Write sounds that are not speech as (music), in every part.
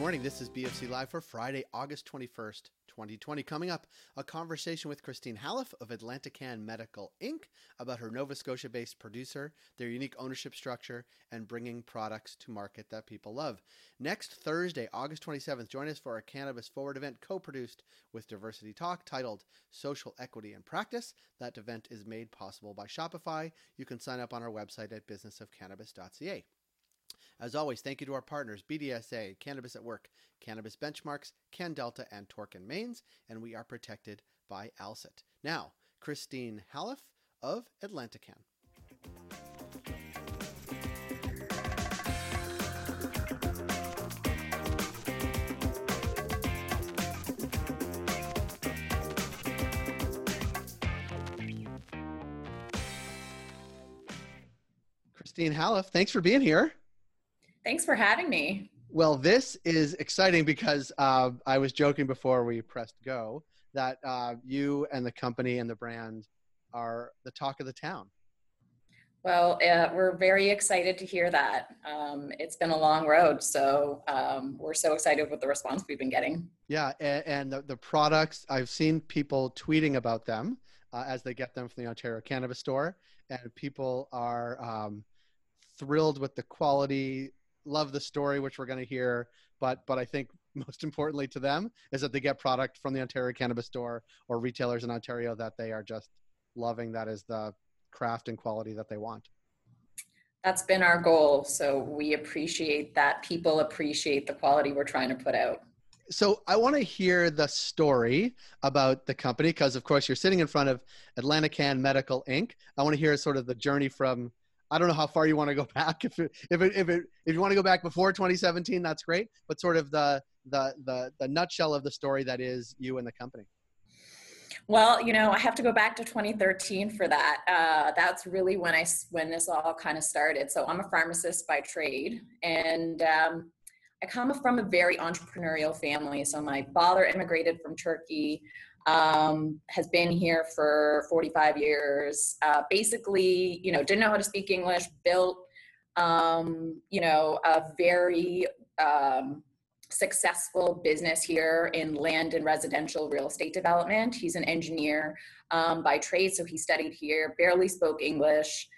morning. This is BFC Live for Friday, August 21st, 2020. Coming up, a conversation with Christine Hallef of AtlantiCann Medical Inc. about her Nova Scotia based producer, their unique ownership structure, and bringing products to market that people love. Next Thursday, August 27th, join us for a Cannabis Forward event co produced with Diversity Talk titled Social Equity in Practice. That event is made possible by Shopify. You can sign up on our website at businessofcannabis.ca. As always, thank you to our partners BDSA, Cannabis at Work, Cannabis Benchmarks, CanDelta, and Torkin Manes, and we are protected by ALCIT. Now, Christine Hallef of AtlantiCann. Christine Hallef, thanks for being here. Thanks for having me. Well, this is exciting because uh, I was joking before we pressed go that uh, you and the company and the brand are the talk of the town. Well, uh, we're very excited to hear that. Um, it's been a long road, so um, we're so excited with the response we've been getting. Yeah, and, and the, the, products, I've seen people tweeting about them uh, as they get them from the Ontario Cannabis Store, and people are um, thrilled with the quality, love the story, which we're going to hear. But but I think (laughs) most importantly to them is that they get product from the Ontario Cannabis Store or retailers in Ontario that they are just loving. That is the craft and quality that they want. That's been our goal. So we appreciate that people appreciate the quality we're trying to put out. So I want to hear the story about the company because, of course, you're sitting in front of AtlantiCann Medical Inc. I want to hear sort of the journey from I don't know how far you want to go (laughs) back. If it, if it, if it, if you want to go back before 2017, that's great. But sort of the the the the nutshell of the story that is you and the company. Well, you know, I have to go back to 2013 for that. Uh, that's really when I when this all kind of started. So I'm a pharmacist by trade, and um, I come from a very entrepreneurial family. So my father immigrated from Turkey um, has been here for 45 years. Uh, basically, you know, didn't know how to speak English, built, um, you know, a very um, successful business here in land and residential real estate development. He's an engineer um, by trade, so he studied here, barely spoke English.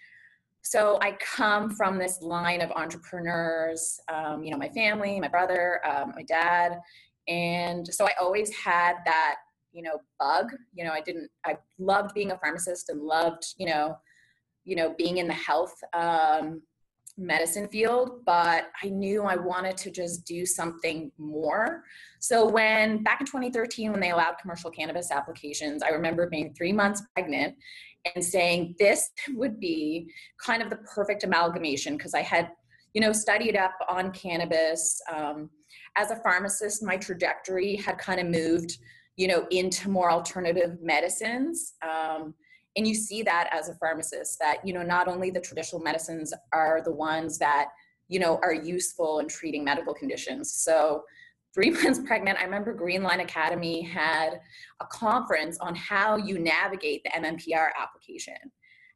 So I come from this line of entrepreneurs, um, you know, my family, my brother, um, my dad. And so I always had that you know bug. You know i didn't i loved being a pharmacist and loved you know you know being in the health um, medicine field but i knew i wanted to just do something more. So when back in 2013 when they allowed commercial cannabis applications i remember being three months pregnant and saying this would be kind of the perfect amalgamation because i had you know studied up on cannabis um, as a pharmacist my trajectory had kind of moved you know, into more alternative medicines. Um, and you see that as a pharmacist that, you know, not only the traditional medicines are the ones that, you know, are useful in treating medical conditions. So three (laughs) months pregnant, I remember Green Line Academy had a conference on how you navigate the MMPR application.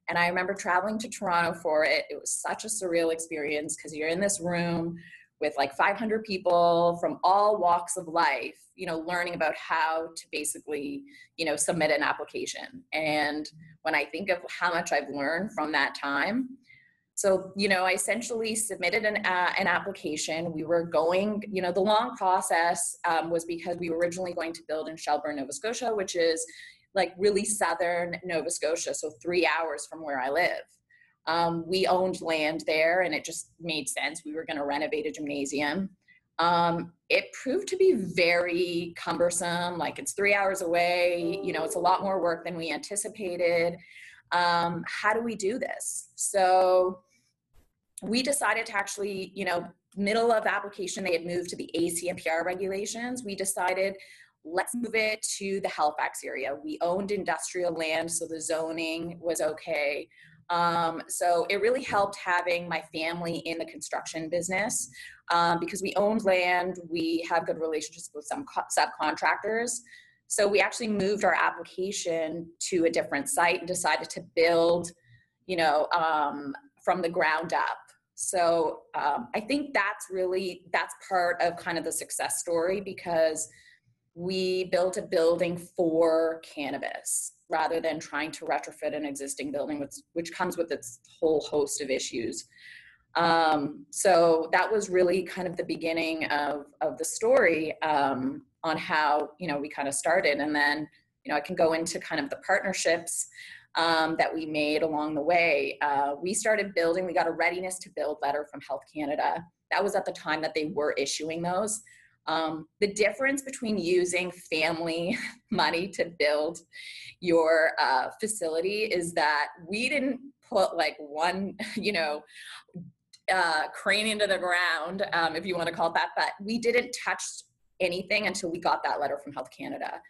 And I remember traveling to Toronto for it. It was such a surreal experience because you're in this room with like 500 people from all walks of life you know learning about how to basically you know submit an application. And when i think of how much i've learned from that time so you know i essentially submitted an, uh, an application. We were going you know the long process um, was because we were originally going to build in shelburne nova scotia which is like really southern nova scotia so three hours from where i live um, we owned land there and it just made sense. We were going to renovate a gymnasium. Um, it proved to be very cumbersome. Like it's three hours away, you know, it's a lot more work than we anticipated. Um, how do we do this? So we decided to actually, you know, middle of application, they had moved to the ACMPR regulations. We decided let's move it to the Halifax area. We owned industrial land, so the zoning was okay. Um, so it really helped having my family in the construction business um, because we owned land, we have good relationships with some co- subcontractors. So we actually moved our application to a different site and decided to build, you know, um, from the ground up. So um, I think that's really that's part of kind of the success story because we built a building for cannabis rather than trying to retrofit an existing building, which, which comes with its whole host of issues. Um, so that was really kind of the beginning of, of the story um, on how, you know, we kind of started. And then, you know, I can go into kind of the partnerships um, that we made along the way. Uh, we started building, we got a readiness to build letter from Health Canada. That was at the time that they were issuing those. Um, the difference between using family (laughs) money to build your uh, facility is that we didn't put like one, (laughs) you know, uh, crane into the ground, um, if you want to call it that, but we didn't touch anything until we got that letter from Health Canada.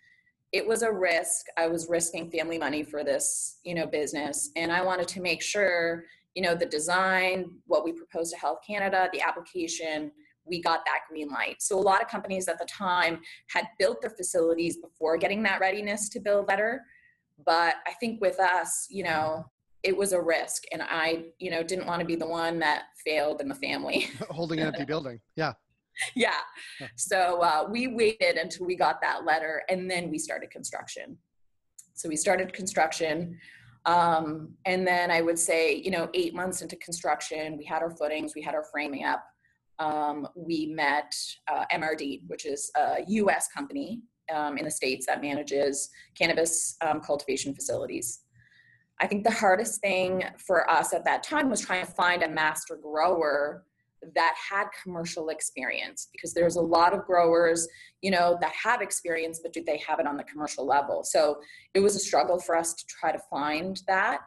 It was a risk. I was risking family money for this, you know, business, and I wanted to make sure, you know, the design, what we proposed to Health Canada, the application, we got that green light. So a lot of companies at the time had built their facilities before getting that readiness to build better. But I think with us, you know, it was a risk and I, you know, didn't want to be the one that failed in the family. (laughs) Holding an empty (laughs) building. Yeah. yeah. So uh, we waited until we got that letter and then we started construction. So we started construction. Um, and then I would say, you know, eight months into construction, we had our footings, we had our framing up um, we met uh, MRD, which is a US company um, in the States that manages cannabis um, cultivation facilities. I think the hardest thing for us at that time was trying to find a master grower that had commercial experience because there's a lot of growers you know that have experience but do they have it on the commercial level so it was a struggle for us to try to find that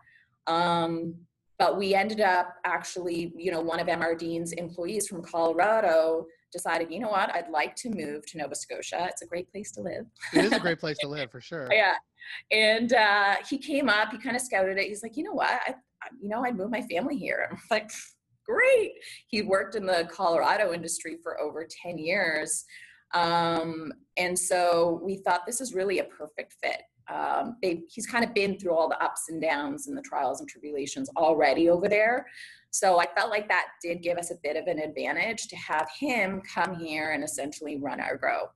um, but we ended up actually, you know, one of MRD's employees from Colorado decided, you know what, I'd like to move to Nova Scotia. It's a great place to live. it is a great (laughs) place to live for sure. Yeah. And uh, he came up, he kind of scouted it. He's like, you know what, I, you know, I'd move my family here. I'm like, great. He worked in the Colorado industry for over 10 years. Um, and so we thought this is really a perfect fit um, he's kind of been through all the ups and downs and the trials and tribulations already over there. So I felt like that did give us a bit of an advantage to have him come here and essentially run our grow.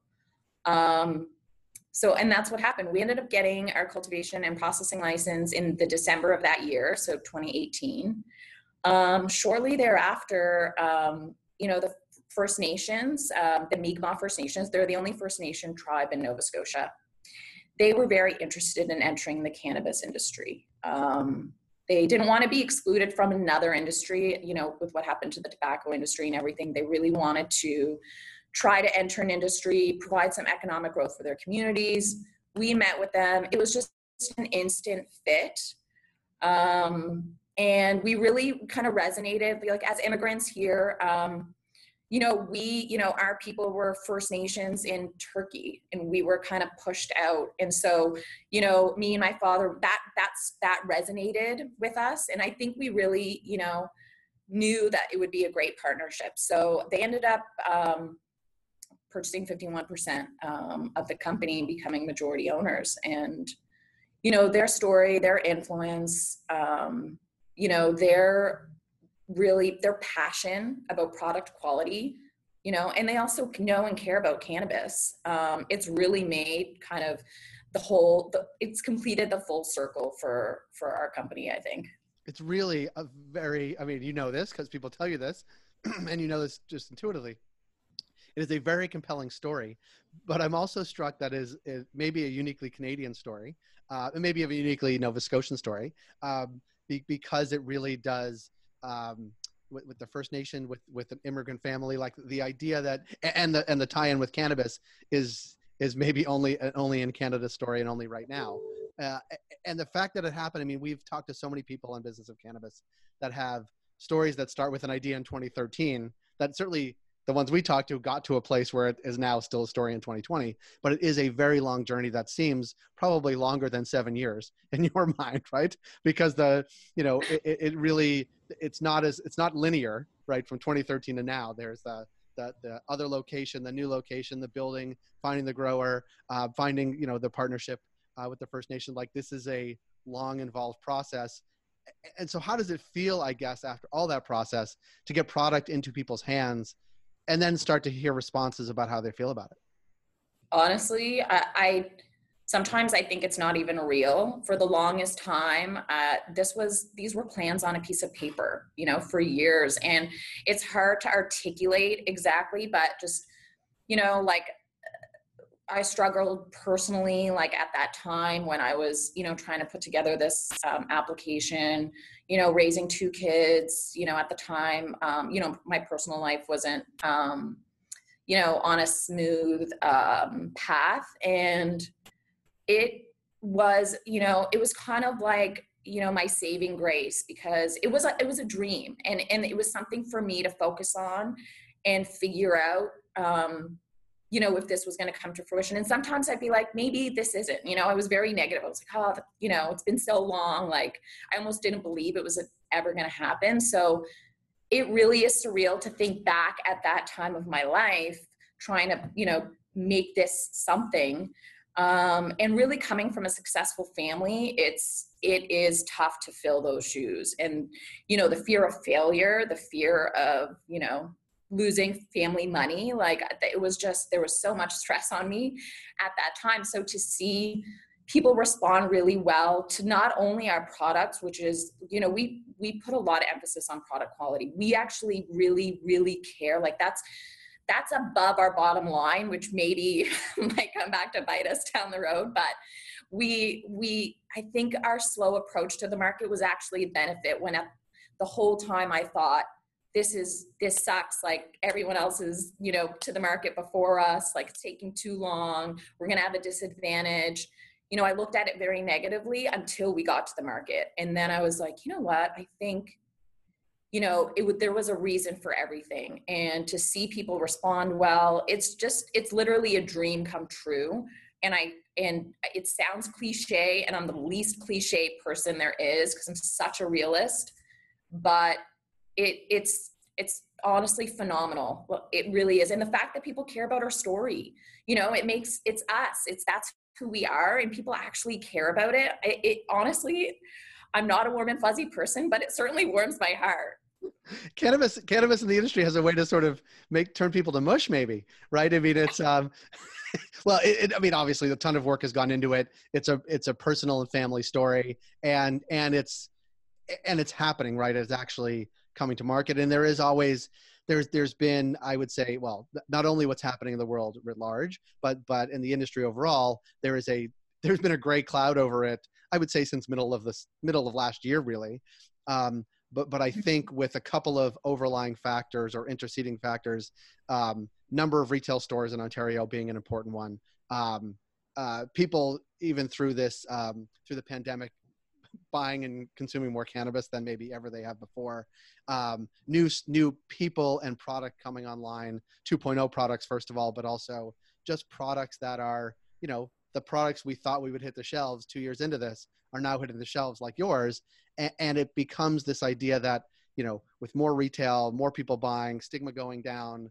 Um, so, and that's what happened. We ended up getting our cultivation and processing license in the December of that year, so 2018. Um, shortly thereafter, um, you know, the First Nations, um, the Mi'kmaq First Nations, they're the only First Nation tribe in Nova Scotia they were very interested in entering the cannabis industry. Um, they didn't want to be excluded from another industry, you know, with what happened to the tobacco industry and everything. They really wanted to try to enter an industry, provide some economic growth for their communities. We met with them. It was just an instant fit. Um, and we really kind of resonated, like as immigrants here, um, you know, we, you know, our people were First Nations in Turkey and we were kind of pushed out. And so, you know, me and my father, that that's that resonated with us. And I think we really, you know, knew that it would be a great partnership. So they ended up um, purchasing 51% um, of the company, and becoming majority owners. And, you know, their story, their influence, um, you know, their really their passion about product quality you know and they also know and care about cannabis. Um, it's really made kind of the whole the, it's completed the full circle for for our company i think. It's really a very i mean you know this because people tell you this (clears throat) and you know this just intuitively. It is a very compelling story but i'm also struck that is, is maybe a uniquely canadian story uh, maybe a uniquely nova scotian story um, be, because it really does um, with, with, the First Nation, with with an immigrant family, like the idea that and the and the tie-in with cannabis is is maybe only only in Canada's story and only right now. Uh, and the fact that it happened, I mean, we've talked to so many people in business of cannabis that have stories that start with an idea in 2013 that certainly the ones we talked to got to a place where it is now still a story in 2020 but it is a very long journey that seems probably longer than seven years (laughs) in your mind right? Because the you know it, it really it's not as it's not linear right? From 2013 to now there's the the, the other location the new location the building finding the grower uh, finding you know the partnership uh, with the first nation. Like this is a long involved process. And so how does it feel i guess after all that process to get product into people's hands and then start to hear responses about how they feel about it. Honestly i, I sometimes i think it's not even real. For the longest time uh, this was these were plans on a piece of paper you know for years. And it's hard to articulate exactly but just you know like I struggled personally, like at that time when I was, you know, trying to put together this um, application, you know, raising two kids, you know, at the time, um, you know, my personal life wasn't, um, you know, on a smooth um, path. And it was, you know, it was kind of like, you know, my saving grace because it was a, it was a dream and, and it was something for me to focus on and figure out, um, you know, if this was going to come to fruition. And sometimes I'd be like, maybe this isn't, you know, I was very negative. I was like, oh, you know, it's been so long. Like, I almost didn't believe it was ever going to happen. So it really is surreal to think back at that time of my life, trying to, you know, make this something. Um, and really coming from a successful family, it's, it is tough to fill those shoes. And, you know, the fear of failure, the fear of, you know, losing family money like it was just there was so much stress on me at that time. So to see people respond really well to not only our products which is you know we we put a lot of emphasis on product quality. We actually really really care. Like that's that's above our bottom line which maybe (laughs) might come back to bite us down the road. But we we i think our slow approach to the market was actually a benefit when at the whole time i thought this is this sucks like everyone else is you know to the market before us like it's taking too long we're going to have a disadvantage. You know i looked at it very negatively until we got to the market and then i was like you know what? I think you know it would there was a reason for everything and to see people respond well it's just it's literally a dream come true and i and it sounds cliche and i'm the least cliche person there is because i'm such a realist but it it's it's honestly phenomenal it really is and the fact that people care about our story you know it makes it's us it's that's who we are and people actually care about it. It, it honestly i'm not a warm and fuzzy person but it certainly warms my heart. Cannabis cannabis in the industry has a way to sort of make turn people to mush maybe right? I mean it's um (laughs) well it, it, i mean obviously a ton of work has gone into it. It's a it's a personal and family story and and it's and it's happening right? It's actually coming to market. And there is always there's there's been i would say well not only what's happening in the world writ large but but in the industry overall there is a there's been a gray cloud over it i would say since middle of this middle of last year really. Um, but but i mm-hmm. think with a couple of overlying factors or interceding factors um, number of retail stores in ontario being an important one. Um, uh, people even through this um, through the pandemic buying and consuming more cannabis than maybe ever they have before. Um, new new people and product coming online, 2.0 products first of all, but also just products that are you know the products we thought we would hit the shelves two years into this are now hitting the shelves like yours, and, and it becomes this idea that you know with more retail, more people buying, stigma going down,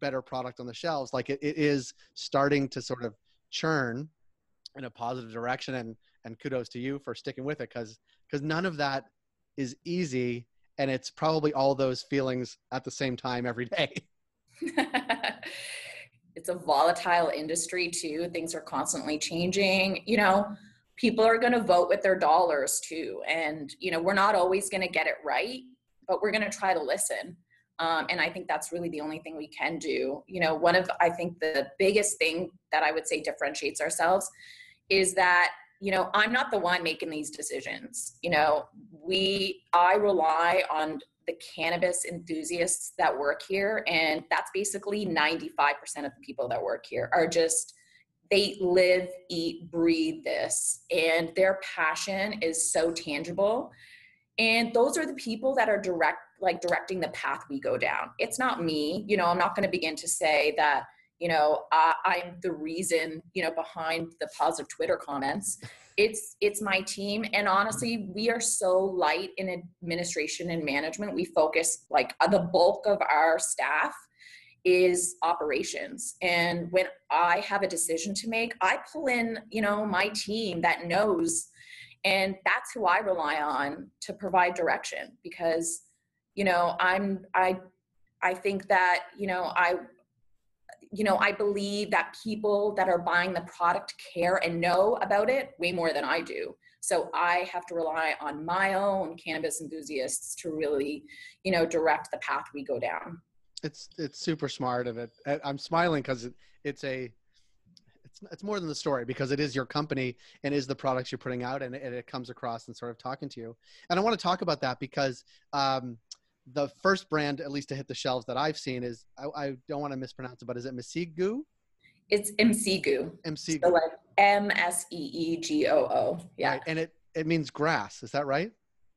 better product on the shelves, like it, it is starting to sort of churn in a positive direction and and kudos to you for sticking with it because because none of that is easy and it's probably all those feelings at the same time every day. (laughs) (laughs) It's a volatile industry too. Things are constantly changing. You know people are going to vote with their dollars too and you know we're not always going to get it right but we're going to try to listen. Um, and i think that's really the only thing we can do. You know one of i think the biggest thing that i would say differentiates ourselves is that you know i'm not the one making these decisions. You know we i rely on the cannabis enthusiasts that work here and that's basically 95% of the people that work here are just they live eat breathe this and their passion is so tangible. And those are the people that are direct like directing the path we go down. It's not me. You know i'm not going to begin to say that you know I, i'm the reason you know behind the positive twitter comments. It's it's my team and honestly we are so light in administration and management. We focus like the bulk of our staff is operations and when i have a decision to make i pull in you know my team that knows and that's who I rely on to provide direction because you know I'm I I think that you know I you know I believe that people that are buying the product care and know about it way more than I do. So I have to rely on my own cannabis enthusiasts to really, you know, direct the path we go down. It's it's super smart of it. I'm smiling because it, it's a it's it's more than the story because it is your company and is the products you're putting out and, and it comes across and sort of talking to you. And I want to talk about that because um, the first brand, at least to hit the shelves that I've seen, is I, I don't want to mispronounce it, but is it Mseegu? It's Mseegu. Mseegu. So like M S E E G O O. Yeah. Right. And it it means grass. Is that right?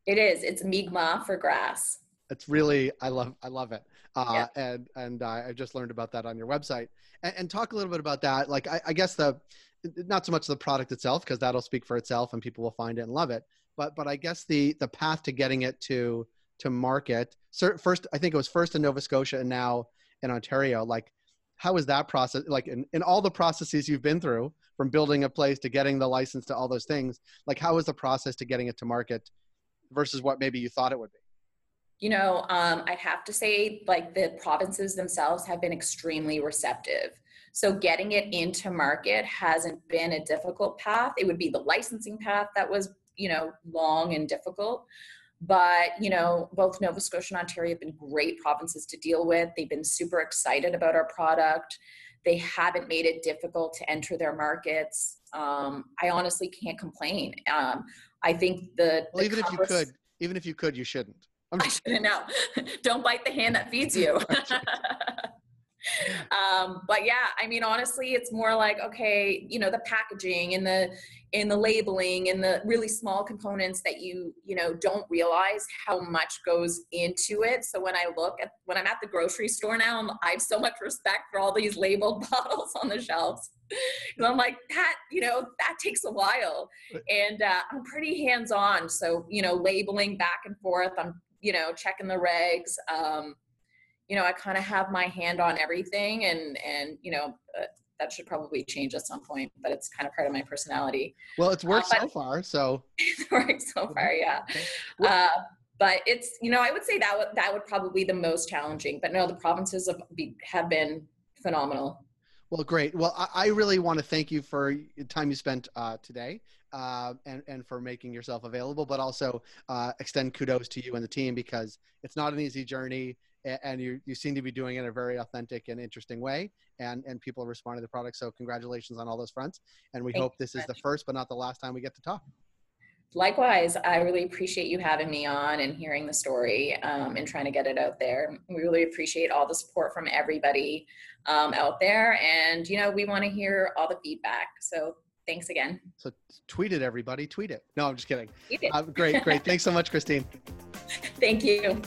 It is. It's Mi'kmaq for grass. It's really I love I love it. Uh, yeah. And and uh, I just learned about that on your website. And, and talk a little bit about that. Like I, I guess the not so much the product itself because that'll speak for itself and people will find it and love it. But but I guess the the path to getting it to to market. First, I think it was first in Nova Scotia and now in Ontario. Like, how is that process? Like, in, in all the processes you've been through, from building a place to getting the license to all those things, like, how is the process to getting it to market versus what maybe you thought it would be? You know, um, I'd have to say, like, the provinces themselves have been extremely receptive. So getting it into market hasn't been a difficult path. It would be the licensing path that was, you know, long and difficult. But, you know, both Nova Scotia and Ontario have been great provinces to deal with. They've been super excited about our product. They haven't made it difficult to enter their markets. Um, I honestly can't complain. Um, I think the, well, the even if you could, even if you could, you shouldn't. I'm just- I shouldn't know. (laughs) Don't bite the hand that feeds you. (laughs) (laughs) (laughs) um, but yeah, I mean, honestly, it's more like okay, you know, the packaging and the in the labeling and the really small components that you you know don't realize how much goes into it. So when i look at when i'm at the grocery store now I'm, i have so much respect for all these labeled (laughs) bottles on the shelves. (laughs) Because i'm like that you know that takes a while. And uh, i'm pretty hands on so you know labeling back and forth i'm you know checking the regs um, you know i kind of have my hand on everything and and you know uh, that should probably change at some point, but it's kind of part of my personality. Well, it's worked uh, so far, so (laughs) it's worked so far, yeah. Uh, but it's you know I would say that would that would probably be the most challenging. But no, the provinces have, be, have been phenomenal. Well, great. Well, I, I, really want to thank you for the time you spent uh, today. Uh, and, and for making yourself available, but also uh, extend kudos to you and the team because it's not an easy journey and you, you seem to be doing it in a very authentic and interesting way and and people are responding to the product. So congratulations on all those fronts and we Thank hope this is the first but not the last time we get to talk. Likewise i really appreciate you having me on and hearing the story um, and trying to get it out there. We really appreciate all the support from everybody um, out there and you know we want to hear all the feedback. So thanks again. So tweet it everybody. Tweet it. No i'm just kidding. Uh, great great. (laughs) Thanks so much christine. Thank you